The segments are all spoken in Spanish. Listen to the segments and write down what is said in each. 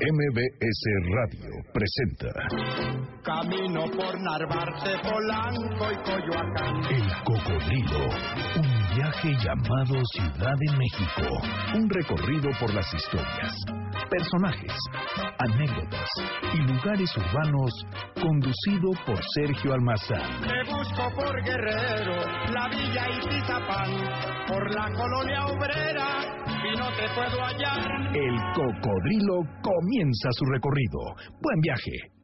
MBS Radio presenta Camino por Narvarte, Polanco y Coyoacán. El Cocodrilo, un viaje llamado Ciudad de México, un recorrido por las historias, personajes, anécdotas y lugares urbanos conducido por Sergio Almazán. Te busco por Guerrero, la Villa y Tizapán, por la colonia obrera y no te puedo hallar. El Cocodrilo comienza su recorrido. Buen viaje.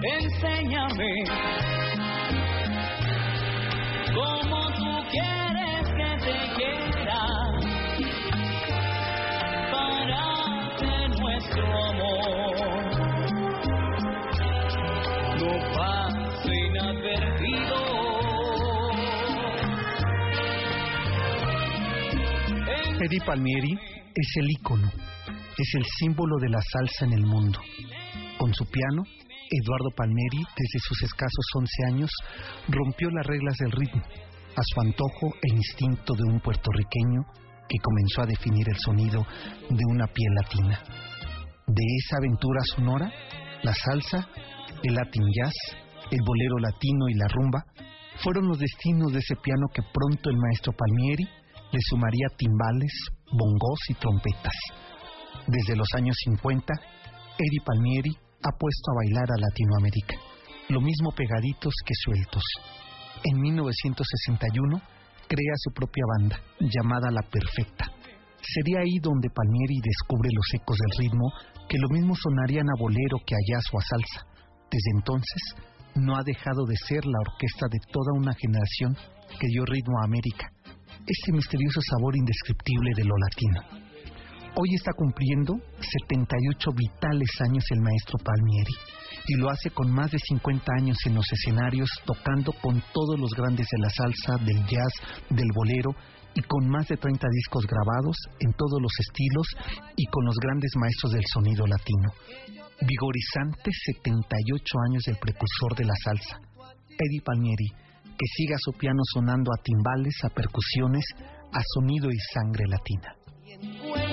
Enséñame Eddie Palmieri es el ícono, es el símbolo de la salsa en el mundo. Con su piano, Eduardo Palmieri, desde sus escasos 11 años, rompió las reglas del ritmo, a su antojo e instinto de un puertorriqueño que comenzó a definir el sonido de una piel latina. De esa aventura sonora, la salsa, el latin jazz, el bolero latino y la rumba fueron los destinos de ese piano que pronto el maestro Palmieri le sumaría timbales, bongos y trompetas. Desde los años 50, Eddie Palmieri ha puesto a bailar a Latinoamérica, lo mismo pegaditos que sueltos. En 1961 crea su propia banda, llamada La Perfecta. Sería ahí donde Palmieri descubre los ecos del ritmo que lo mismo sonarían a bolero que a jazz o a salsa. Desde entonces, no ha dejado de ser la orquesta de toda una generación que dio ritmo a América, este misterioso sabor indescriptible de lo latino. Hoy está cumpliendo 78 vitales años el maestro Palmieri y lo hace con más de 50 años en los escenarios tocando con todos los grandes de la salsa, del jazz, del bolero y con más de 30 discos grabados en todos los estilos y con los grandes maestros del sonido latino. Vigorizantes 78 años del precursor de la salsa, Eddie Palmieri, que siga su piano sonando a timbales, a percusiones, a sonido y sangre latina.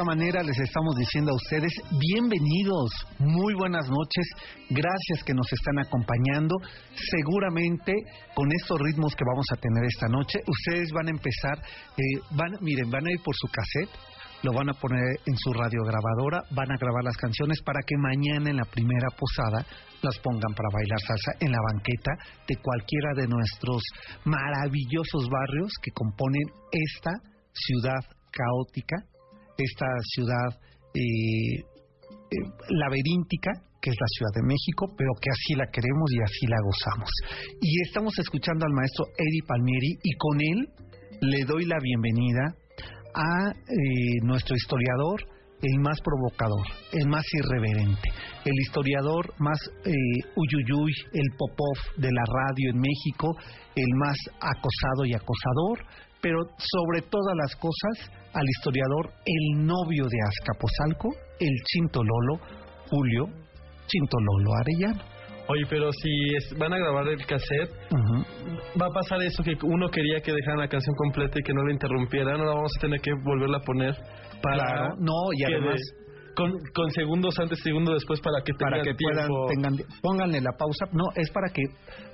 Esta manera les estamos diciendo a ustedes bienvenidos, muy buenas noches, gracias que nos están acompañando. Seguramente con estos ritmos que vamos a tener esta noche, ustedes van a empezar, eh, van, miren, van a ir por su cassette, lo van a poner en su radiograbadora, van a grabar las canciones para que mañana en la primera posada las pongan para bailar salsa en la banqueta de cualquiera de nuestros maravillosos barrios que componen esta ciudad caótica, esta ciudad eh, eh, laberíntica que es la Ciudad de México, pero que así la queremos y así la gozamos. Y estamos escuchando al maestro Eddie Palmieri y con él le doy la bienvenida a eh, nuestro historiador, el más provocador, el más irreverente, el historiador más eh, uyuyuy, el popov de la radio en México, el más acosado y acosador, pero sobre todas las cosas, al historiador, el novio de Azcapotzalco, el Chintololo, Julio Chintololo Arellano. Oye, pero si es- van a grabar el cassette, va a pasar eso que uno quería que dejaran la canción completa y que no la interrumpieran. Ahora vamos a tener que volverla a poner para Claro, no, y además de- con, con segundos antes, segundos después para que para que puedan tengan pónganle la pausa no es para que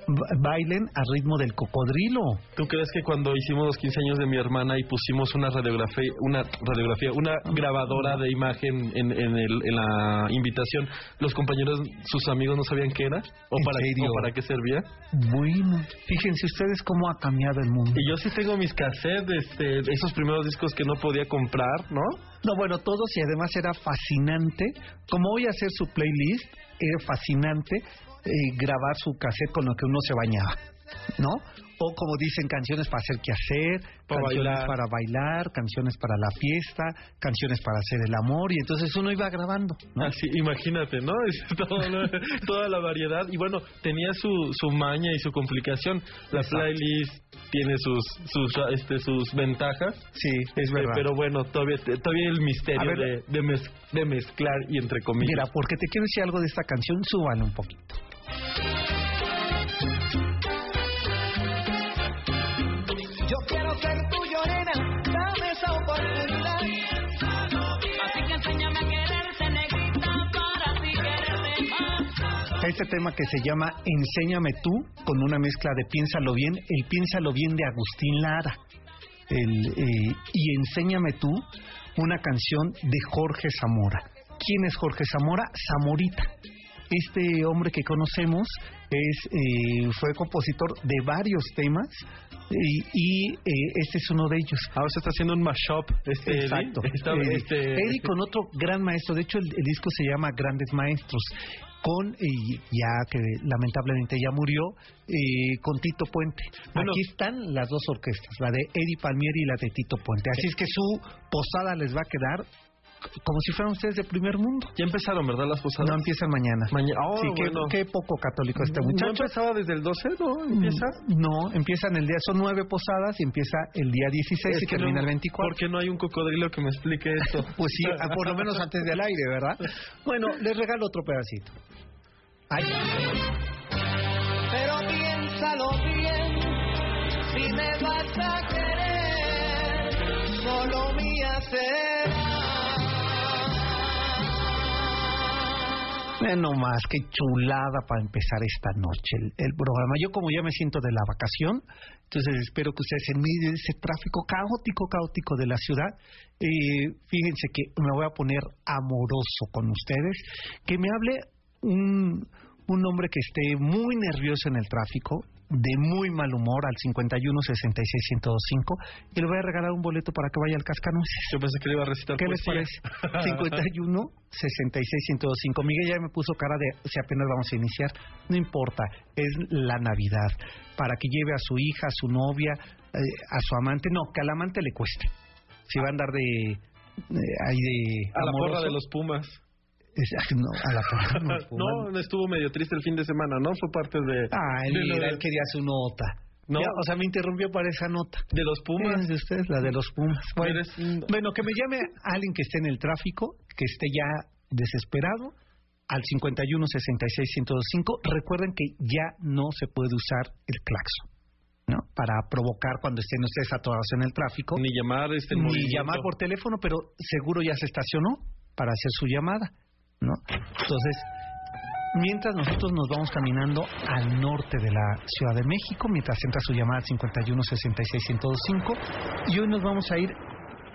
ba- bailen al ritmo del cocodrilo. ¿Tú crees que cuando hicimos los 15 años de mi hermana y pusimos una radiografía, una radiografía, una grabadora de imagen en, en, el- en la invitación, los compañeros, sus amigos no sabían qué era o ¿En para, o para qué servía? Bueno, fíjense ustedes cómo ha cambiado el mundo. Y yo sí tengo mis cassettes, este, esos primeros discos que no podía comprar, ¿no? No, bueno, todos y además era fascinante. Como voy a hacer su playlist, era fascinante eh, grabar su cassette con lo que uno se bañaba, ¿no? O como dicen, canciones para hacer qué hacer, Para canciones bailar. para bailar, canciones para la fiesta, canciones para hacer el amor, y entonces uno iba grabando, ¿no? Así, imagínate, ¿no? Es. Toda la variedad. Y bueno, tenía su, su maña y su complicación. La Exacto. playlist tiene sus, sus, este, sus ventajas. Sí, es Este, verdad. Pero bueno, todavía, todavía el misterio ver. de, de, mez- de mezclar y entre comillas. Mira, porque te quiero decir algo de esta canción, súbale un poquito. Quiero ser tuyo, nena, dame esa oportunidad. Así que enséñame a quererte, negrita, para así quererte más. Este tema que se llama Enséñame tú, con una mezcla de Piénsalo bien, el Piénsalo bien de Agustín Lara. El, eh, y Enséñame tú, una canción de Jorge Zamora. ¿Quién es Jorge Zamora? Zamorita. Este hombre que conocemos es eh, fue compositor de varios temas y, y, eh, este es uno de ellos. Ahora se está haciendo un mashup. Este, Eddie. Exacto. Eddie. este- Eddie con otro gran maestro. De hecho, el, el disco se llama Grandes Maestros. Con, y ya que lamentablemente ya murió, eh, con Tito Puente. Bueno. Aquí están las dos orquestas, la de Eddie Palmieri y la de Tito Puente. Así es que su posada les va a quedar como si fueran ustedes de primer mundo. Ya empezaron, ¿verdad? Las posadas. No empiezan mañana. Mañana. Oh, sí, qué, bueno. qué poco católico este ¿No muchacho. empezaba desde el 12? ¿No? ¿Empieza? No, empiezan el día, son nueve posadas y empieza el día 16 Es y termina no- el 24. Porque no hay un cocodrilo que me explique esto. Pues sí, por lo menos antes del aire, ¿verdad? Bueno, les regalo otro pedacito. Ay, Pero piénsalo bien, si me vas a querer, solo mía será. Eh, no más, qué chulada para empezar esta noche el, el programa. Yo como ya me siento de la vacación, entonces espero que ustedes en medio de ese tráfico caótico, caótico de la ciudad, eh, fíjense que me voy a poner amoroso con ustedes, que me hable un, un hombre que esté muy nervioso en el tráfico, de muy mal humor al 51 66 1025 y le voy a regalar un boleto para que vaya al Cascanueces. Yo pensé que le iba a recitar ¿Qué les poesía. parece? 51 66 1025. Miguel ya me puso cara de si apenas vamos a iniciar. No importa, es la Navidad. Para que lleve a su hija, a su novia, eh, a su amante. No, que al amante le cueste. Si va a andar de. de- ahí de. A la porra de los Pumas. No, a la porra. no, fumando. No, estuvo medio triste el fin de semana, ¿no? Fue parte de, Ay, de, lo mira, de- él quería su nota. No. Ya, o sea, me interrumpió para esa nota. de los Pumas. De ustedes, la de los Pumas. Bueno, Eres un- bueno, que me llame alguien que esté en el tráfico, que esté ya desesperado, al 51 66 105. Recuerden que ya no se puede usar el claxon, ¿no? Para provocar cuando estén ustedes atorados en el tráfico. Ni llamar este Ni movimiento. llamar por teléfono, pero seguro ya se estacionó para hacer su llamada, ¿no? Entonces, mientras nosotros nos vamos caminando al norte de la Ciudad de México, mientras entra su llamada al 51 66 105, y hoy nos vamos a ir.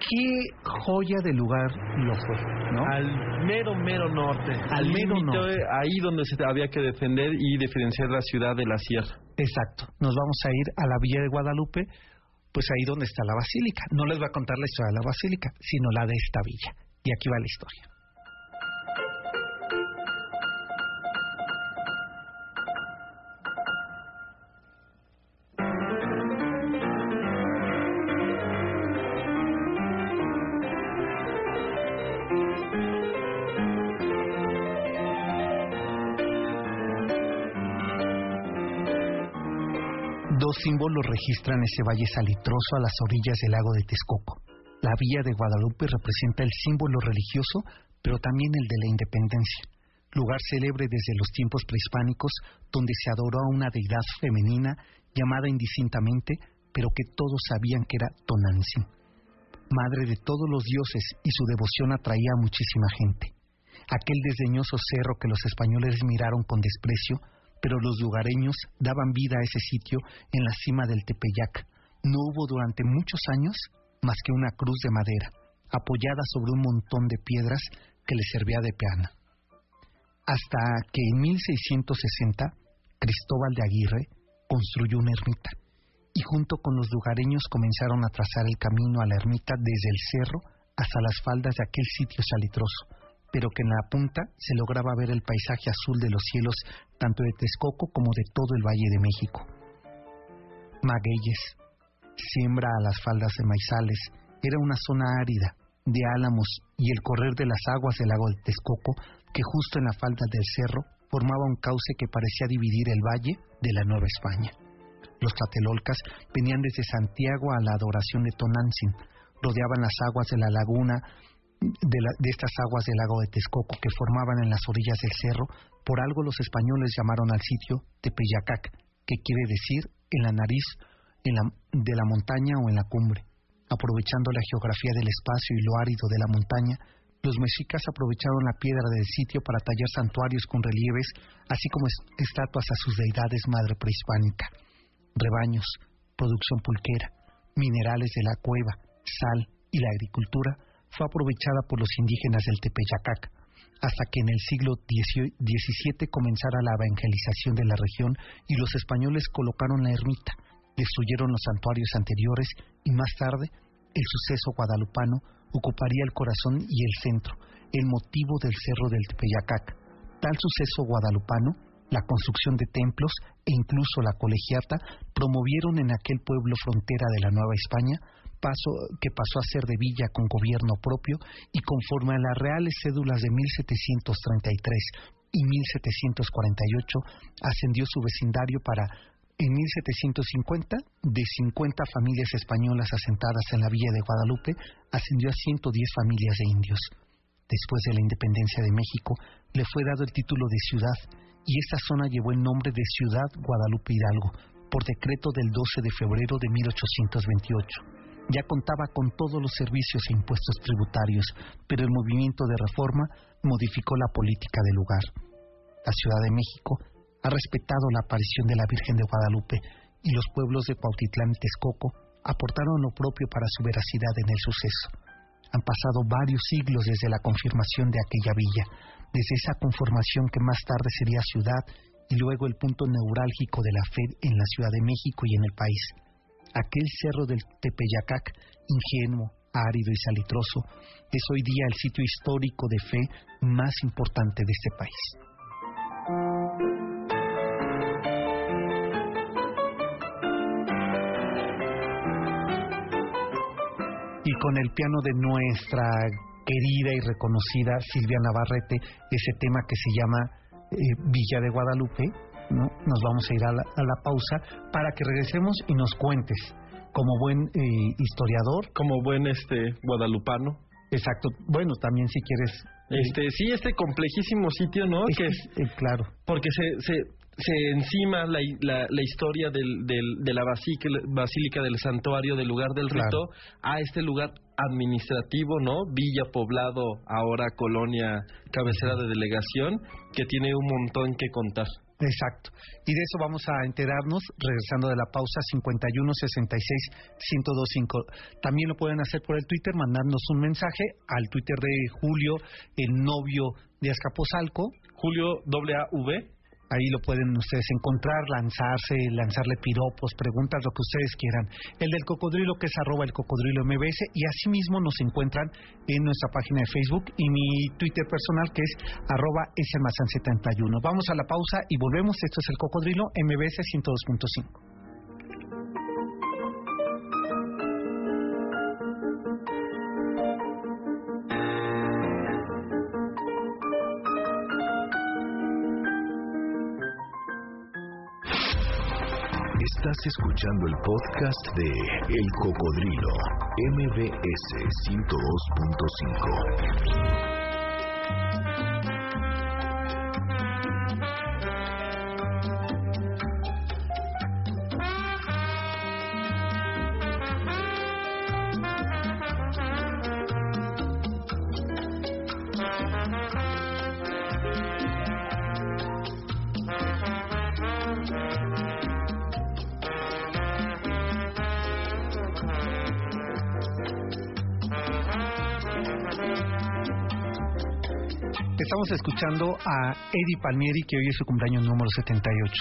¿Qué joya de lugar lo fue? ¿no? Al mero, mero norte. Al mero norte. Ahí donde se había que defender y diferenciar la ciudad de la sierra. Exacto. Nos vamos a ir a la Villa de Guadalupe, pues ahí donde está la basílica. No les voy a contar la historia de la basílica, sino la de esta villa. Y aquí va la historia. Registran ese valle salitroso a las orillas del lago de Texcoco. La Villa de Guadalupe representa el símbolo religioso, pero también el de la independencia, lugar célebre desde los tiempos prehispánicos donde se adoró a una deidad femenina llamada indistintamente, pero que todos sabían que era Tonantzin, madre de todos los dioses, y su devoción atraía a muchísima gente. Aquel desdeñoso cerro que los españoles miraron con desprecio pero los lugareños daban vida a ese sitio en la cima del Tepeyac. No hubo durante muchos años más que una cruz de madera, apoyada sobre un montón de piedras que le servía de peana. Hasta que en 1660 Cristóbal de Aguirre construyó una ermita y junto con los lugareños comenzaron a trazar el camino a la ermita desde el cerro hasta las faldas de aquel sitio salitroso, pero que en la punta se lograba ver el paisaje azul de los cielos tanto de Texcoco como de todo el Valle de México. Magueyes, siembra a las faldas de maizales, era una zona árida, de álamos y el correr de las aguas del lago del Texcoco, que justo en la falda del cerro formaba un cauce que parecía dividir el valle de la Nueva España. Los tlatelolcas venían desde Santiago a la adoración de Tonantzin, rodeaban las aguas de la laguna, de, de, estas aguas del lago de Texcoco que formaban en las orillas del cerro, por algo los españoles llamaron al sitio Tepeyacac, que quiere decir en la nariz en la, de la montaña o en la cumbre. Aprovechando la geografía del espacio y lo árido de la montaña, los mexicas aprovecharon la piedra del sitio para tallar santuarios con relieves, así como estatuas a sus deidades madre prehispánica. Rebaños, producción pulquera, minerales de la cueva, sal y la agricultura fue aprovechada por los indígenas del Tepeyacac, hasta que en el siglo XVII comenzara la evangelización de la región y los españoles colocaron la ermita, destruyeron los santuarios anteriores y más tarde el suceso guadalupano ocuparía el corazón y el centro, el motivo del cerro del Tepeyacac. Tal suceso guadalupano, la construcción de templos e incluso la colegiata promovieron en aquel pueblo frontera de la Nueva España paso, que pasó a ser de villa con gobierno propio y conforme a las reales cédulas de 1733 y 1748 ascendió su vecindario para en 1750, de 50 familias españolas asentadas en la villa de Guadalupe, ascendió a 110 familias de indios. Después de la independencia de México, le fue dado el título de ciudad y esta zona llevó el nombre de Ciudad Guadalupe Hidalgo, por decreto del 12 de febrero de 1828. Ya contaba con todos los servicios e impuestos tributarios, pero el movimiento de reforma modificó la política del lugar. La Ciudad de México ha respetado la aparición de la Virgen de Guadalupe y los pueblos de Cuautitlán y Texcoco aportaron lo propio para su veracidad en el suceso. Han pasado varios siglos desde la confirmación de aquella villa, desde esa conformación que más tarde sería ciudad y luego el punto neurálgico de la fe en la Ciudad de México y en el país. Aquel cerro del Tepeyacac, ingenuo, árido y salitroso, es hoy día el sitio histórico de fe más importante de este país. y con el piano de nuestra querida y reconocida Silvia Navarrete, ese tema que se llama eh, Villa de Guadalupe, ¿no? Nos vamos a ir a la, a la, pausa para que regresemos y nos cuentes, como buen eh, historiador. Como buen este guadalupano. Exacto. Bueno, también si quieres... Este, sí, este complejísimo sitio, ¿no? Es que es, eh, claro. Porque se, se, se encima la, la, la historia del, del, de la basílica, basílica del santuario, del lugar del Claro. rito, a este lugar administrativo, ¿no? Villa, poblado, ahora colonia, cabecera de delegación, que tiene un montón que contar. Exacto. Y de eso vamos a enterarnos regresando de la pausa 51 66 1025. También lo pueden hacer por el Twitter, mandándonos un mensaje al Twitter de Julio, el novio de Azcapotzalco. Julio W. Ahí lo pueden ustedes encontrar, lanzarse, lanzarle piropos, preguntas, lo que ustedes quieran. El del cocodrilo, que es arroba el cocodrilo MBS, y asimismo nos encuentran en nuestra página de Facebook y mi Twitter personal, que es arroba smazan71. Vamos a la pausa y volvemos. Esto es el cocodrilo MBS 102.5. Estás escuchando el podcast de El Cocodrilo, MBS 102.5. Estamos escuchando a Eddie Palmieri, que hoy es su cumpleaños número 78.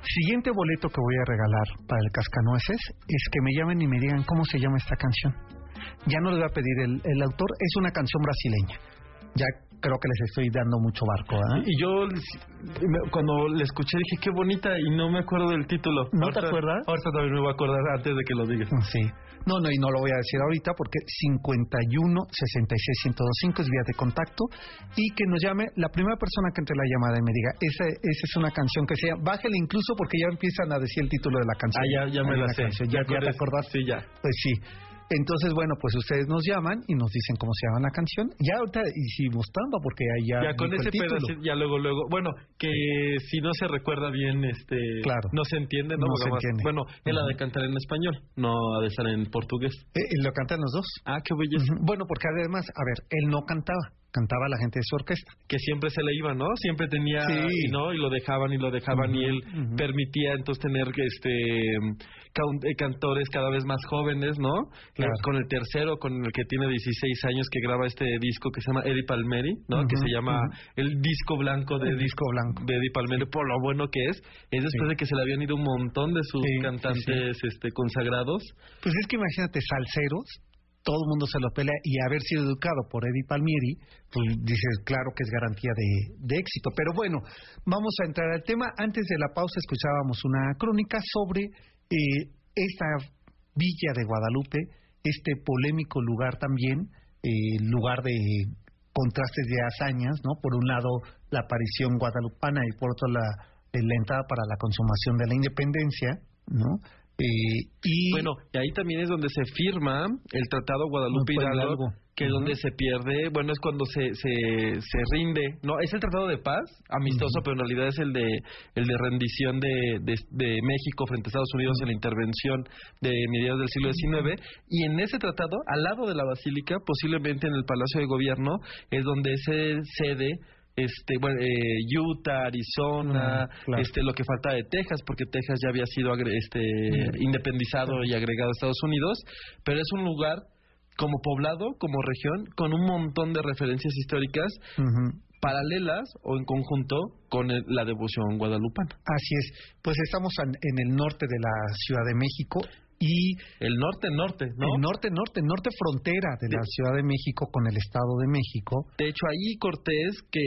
Siguiente boleto que voy a regalar para el Cascanueces es que me llamen y me digan cómo se llama esta canción. Ya no les voy a pedir el, el autor, es una canción brasileña. Ya creo que les estoy dando mucho barco, ¿ah? Y yo cuando la escuché dije qué bonita y no me acuerdo del título. ¿No te acuerdas? Ahorita también me voy a acordar antes de que lo digas. Sí. No, no, y no lo voy a decir ahorita porque 51 66 1025 es vía de contacto y que nos llame la primera persona que entre la llamada y me diga, esa, esa es una canción que sea, bájale incluso porque ya empiezan a decir el título de la canción. Ah, ya, ya me la sé. canción, ¿Ya, te acordás? Sí, ya. Pues sí. Entonces, bueno, pues ustedes nos llaman y nos dicen cómo se llama la canción. Ya ahorita hicimos trampa porque ahí ya, Ya con ese pedacito, ya luego, luego. Bueno, que si no se recuerda bien, este. Claro. No se entiende, ¿no? No se entiende. Bueno, él ha Ujú. de cantar en español, no ha de estar en portugués. Eh, eh, lo cantan los dos. Ah, qué belleza. Bueno, porque además, a ver, él no cantaba, cantaba la gente de su orquesta. Que siempre se le iba, ¿no? Siempre tenía, Sí. y ¿no? Y lo dejaban y lo dejaban y él permitía entonces tener este eh, cantores cada vez más jóvenes, ¿no? Claro. Eh, Con el tercero, con el que tiene 16 años que graba este disco que se llama Eddie Palmeri, ¿no? Que se llama el disco blanco de El disco blanco. de Eddie Palmeri por lo bueno que es. Es después Sí. de que se le habían ido un montón de sus cantantes este consagrados. Pues es que imagínate, salseros, todo el mundo se lo pelea y haber sido educado por Eddie Palmieri, pues dices, claro que es garantía de, de éxito. Pero bueno, vamos a entrar al tema. Antes de la pausa escuchábamos una crónica sobre eh, esta villa de Guadalupe, este polémico lugar también, eh, lugar de contrastes de hazañas, ¿no? Por un lado, la aparición guadalupana y por otro, la, eh, la entrada para la consumación de la independencia, ¿no? Eh, y Bueno, y ahí también es donde se firma el Tratado Guadalupe No, pues, Hidalgo, que es donde se pierde, bueno, es cuando se, se, se rinde, no, es el Tratado de Paz, amistoso, pero en realidad es el de el de rendición de, de, de México frente a Estados Unidos en la intervención de mediados del siglo XIX, y en ese tratado, al lado de la Basílica, posiblemente en el Palacio de Gobierno, es donde se cede este bueno eh, Utah Arizona claro. este lo que falta de Texas porque Texas ya había sido agre- este Mm. independizado y agregado a Estados Unidos pero es un lugar como poblado como región con un montón de referencias históricas paralelas o en conjunto con el- la devoción guadalupana Así es. Pues estamos en, en el norte de la Ciudad de México y el norte norte no el norte, norte, norte frontera de la Ciudad de México con el Estado de México. De hecho, ahí Cortés, que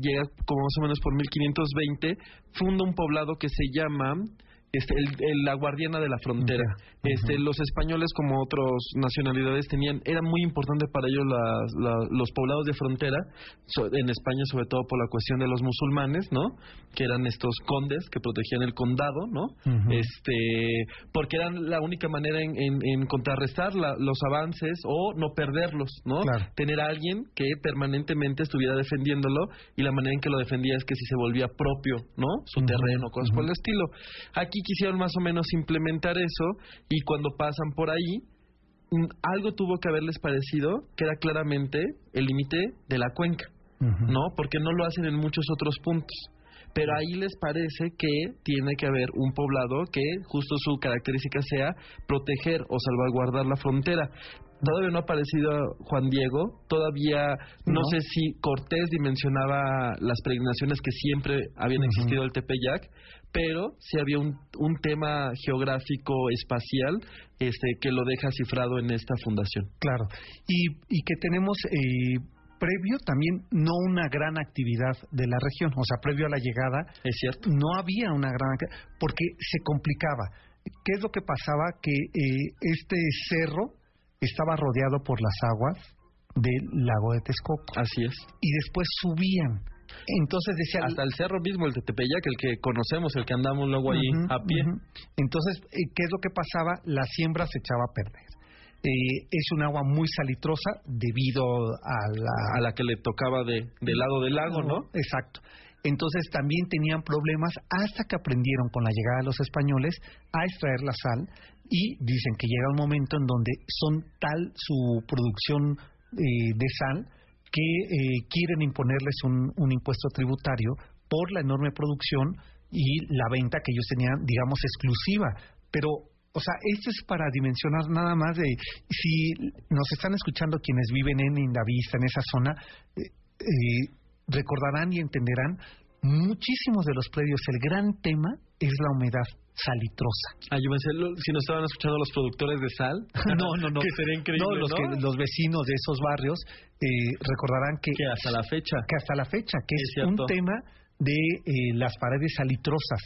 llega como más o menos por 1520, funda un poblado que se llama este, el, el- la guardiana de la frontera. Este. Los españoles, como otras nacionalidades, tenían era muy importante para ellos la- los poblados de frontera, so- en España sobre todo por la cuestión de los musulmanes, ¿no? Que eran estos condes que protegían el condado, ¿no? Este porque eran la única manera en, en- en contrarrestar la- los avances o no perderlos, ¿no? Claro. Tener a alguien que permanentemente estuviera defendiéndolo y la manera en que lo defendía es que si se volvía propio, ¿no? Su terreno, cosas por el estilo. Aquí quisieron más o menos implementar eso y cuando pasan por ahí algo tuvo que haberles parecido que era claramente el límite de la cuenca. ¿no? Porque no lo hacen en muchos otros puntos. Pero ahí les parece que tiene que haber un poblado que justo su característica sea proteger o salvaguardar la frontera. Todavía no ha aparecido Juan Diego, todavía no, No. sé si Cortés dimensionaba las peregrinaciones que siempre habían existido el Tepeyac, pero sí había un, un tema geográfico espacial este que lo deja cifrado en esta fundación. Claro. Y, y que tenemos eh, previo también no una gran actividad de la región. O sea, previo a la llegada ¿Es cierto? no había una gran actividad porque se complicaba. ¿Qué es lo que pasaba? Que eh, este cerro estaba rodeado por las aguas del lago de Texcoco Así es. y después subían. Entonces decía Hasta el cerro mismo, el de Tepeyac, el que conocemos, el que andamos luego ahí Ujú, a pie. Entonces, eh, ¿qué es lo que pasaba? La siembra se echaba a perder. Eh, es un agua muy salitrosa debido a la... A la que le tocaba de, del lado del lago, ¿no? Exacto. Entonces también tenían problemas hasta que aprendieron con la llegada de los españoles a extraer la sal y dicen que llega un momento en donde son tal su producción eh, de sal que eh, quieren imponerles un, un impuesto tributario por la enorme producción y la venta que ellos tenían, digamos, exclusiva. Pero, o sea, esto es para dimensionar nada más de si nos están escuchando quienes viven en Indavista, en esa zona, eh, eh, recordarán y entenderán muchísimos de los predios. El gran tema es la humedad salitrosa. Ah, yo pensé, si nos estaban escuchando los productores de sal. No, no, no. que sería increíble, No, los, ¿no? que- los vecinos de esos barrios eh, recordarán que, Que hasta la fecha. que hasta la fecha, que Es es, un tema de eh, las paredes salitrosas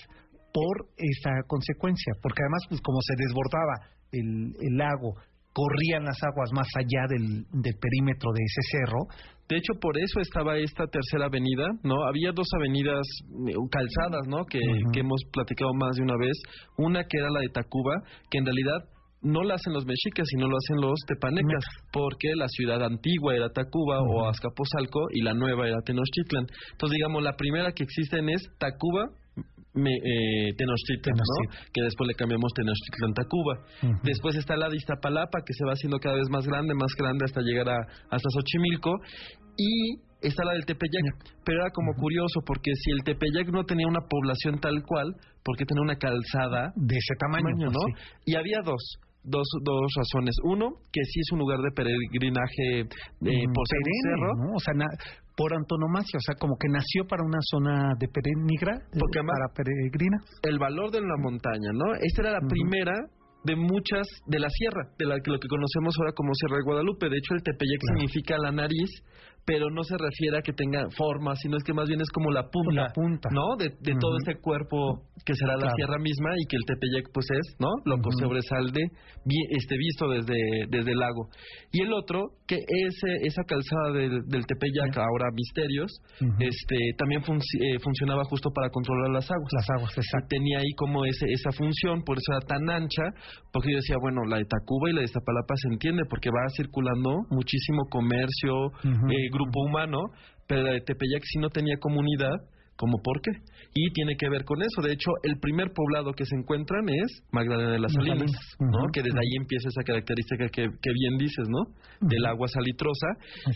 por esta consecuencia, porque además, pues como se desbordaba el, el lago, corrían las aguas más allá del, del perímetro de ese cerro, De hecho, por eso estaba esta tercera avenida, ¿no? Había dos avenidas eh, calzadas, ¿no? Que, hemos platicado más de una vez. Una que era la de Tacuba, que en realidad no la hacen los mexicas, sino lo hacen los tepanecas, porque la ciudad antigua era Tacuba o Azcapotzalco y la nueva era Tenochtitlan. Entonces, digamos, la primera que existen es Tacuba, me, eh, Tenochtitlan, ¿no? Que después le cambiamos Tenochtitlan Tacuba. Ujú. Después está la de Iztapalapa, que se va haciendo cada vez más grande, más grande hasta llegar a hasta Xochimilco. Y está la del Tepeyac. Pero era como curioso, porque si el Tepeyac no tenía una población tal cual, ¿por qué tenía una calzada? de ese tamaño, tamaño, ¿no? sí. Y había dos. Dos, dos razones. Uno, que sí es un lugar de peregrinaje eh, Mm, por ser un cerro. ¿no? O sea, por antonomasia, o sea, como que nació para una zona de peregrina, Porque además- para peregrina. el valor de la montaña, ¿no? Esta era la primera de muchas de la sierra, de la lo que conocemos ahora como Sierra de Guadalupe. De hecho, el Tepeyac Claro. significa la nariz, pero no se refiere a que tenga forma, sino es que más bien es como la punta, La punta. ¿no? De, de todo este cuerpo que será la Claro. sierra misma y que el Tepeyac pues es, ¿no? Lo que Ujú. sobresalde vi- este visto desde desde el lago. Y el otro que ese esa calzada del, del Tepeyac ahora Misterios, este también eh, funcionaba justo para controlar las aguas Las aguas, exacto. tenía ahí como ese, esa función, por eso era tan ancha, porque yo decía, bueno, la de Tacuba y la de Iztapalapa se entiende, porque va circulando muchísimo comercio, eh, grupo humano, pero la de Tepeyac sí no tenía comunidad, ¿como por qué? Y tiene que ver con eso, de hecho, el primer poblado que se encuentran es Magdalena de las Salinas, ¿no? Que desde ahí empieza esa característica que, que bien dices, ¿no? Del agua salitrosa,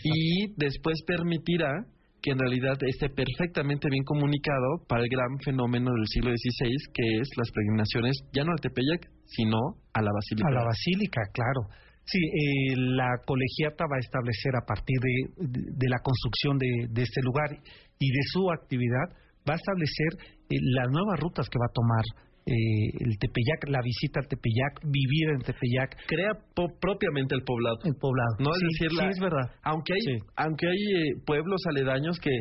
y después permitirá que en realidad esté perfectamente bien comunicado para el gran fenómeno del siglo XVI, que es las peregrinaciones, ya no al Tepeyac, sino a la Basílica. A la basílica, claro. Sí, eh, la colegiata va a establecer a partir de, de- de la construcción de, de este lugar y de su actividad, va a establecer eh, las nuevas rutas que va a tomar eh, el Tepeyac, la visita al Tepeyac, vivir en Tepeyac, Crea po- propiamente el poblado. el poblado. No, sí, es decir, la- sí, es verdad. Aunque hay, Sí. aunque hay eh, pueblos aledaños que,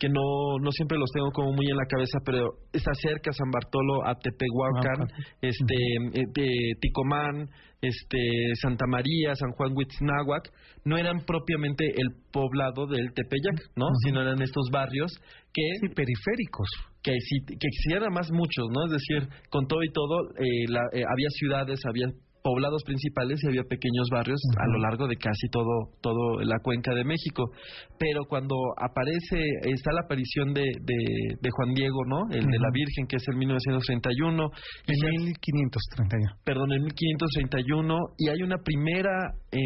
que no, no siempre los tengo como muy en la cabeza, pero está cerca San Bartolo, Atepehuacán, Huacán. este, eh, de Ticomán, este, Santa María, San Juan Huitznahuac, no eran propiamente el poblado del Tepeyac, ¿no? Sino eran estos barrios que Sí, periféricos. que, que existían además muchos, ¿no? Es decir, con todo y todo, eh, la- eh, había ciudades, había poblados principales y había pequeños barrios a lo largo de casi todo todo la cuenca de México. Pero cuando aparece, está la aparición de, de, de Juan Diego, ¿no? El de la. Virgen, que es el 1931, y En se- 1531. perdón, en 1531, y hay una primera eh,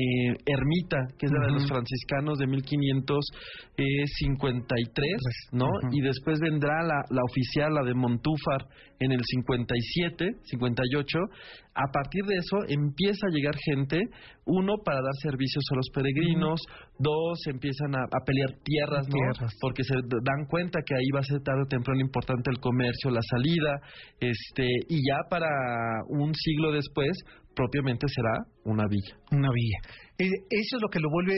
ermita, que es la de los franciscanos de 1553, ¿no? Y después vendrá la, la oficial, la de Montúfar, en el 57, 58. A partir de eso empieza a llegar gente, uno, para dar servicios a los peregrinos, dos, empiezan a, a pelear tierras, ¿no? Tierras. Porque se dan cuenta que ahí va a ser tarde o temprano importante el comercio, la salida, este, y ya para un siglo después, propiamente será una villa. Una villa. Eh, eso es lo que lo vuelve,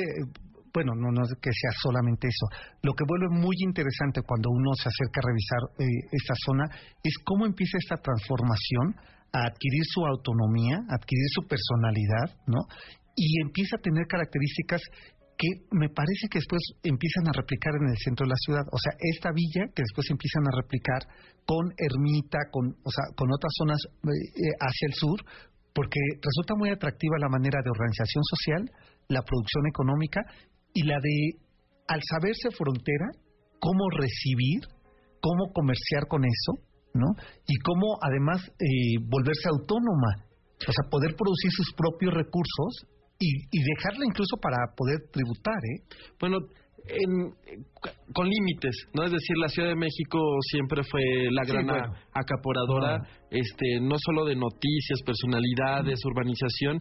bueno, no, no es que sea solamente eso, lo que vuelve muy interesante cuando uno se acerca a revisar eh, esta zona es cómo empieza esta transformación a adquirir su autonomía, adquirir su personalidad, ¿no? Y empieza a tener características que me parece que después empiezan a replicar en el centro de la ciudad. O sea, esta villa que después empiezan a replicar con ermita, con, o sea, con otras zonas eh, eh, hacia el sur, porque resulta muy atractiva la manera de organización social, la producción económica y la de, al saberse frontera, cómo recibir, cómo comerciar con eso, ¿no? Y cómo además eh, volverse autónoma, o sea, poder producir sus propios recursos y, y dejarla incluso para poder tributar, ¿eh? Bueno, en- con límites, ¿no? Es decir, la Ciudad de México siempre fue la Sí, gran bueno. acaparadora, este, no solo de noticias, personalidades, urbanización,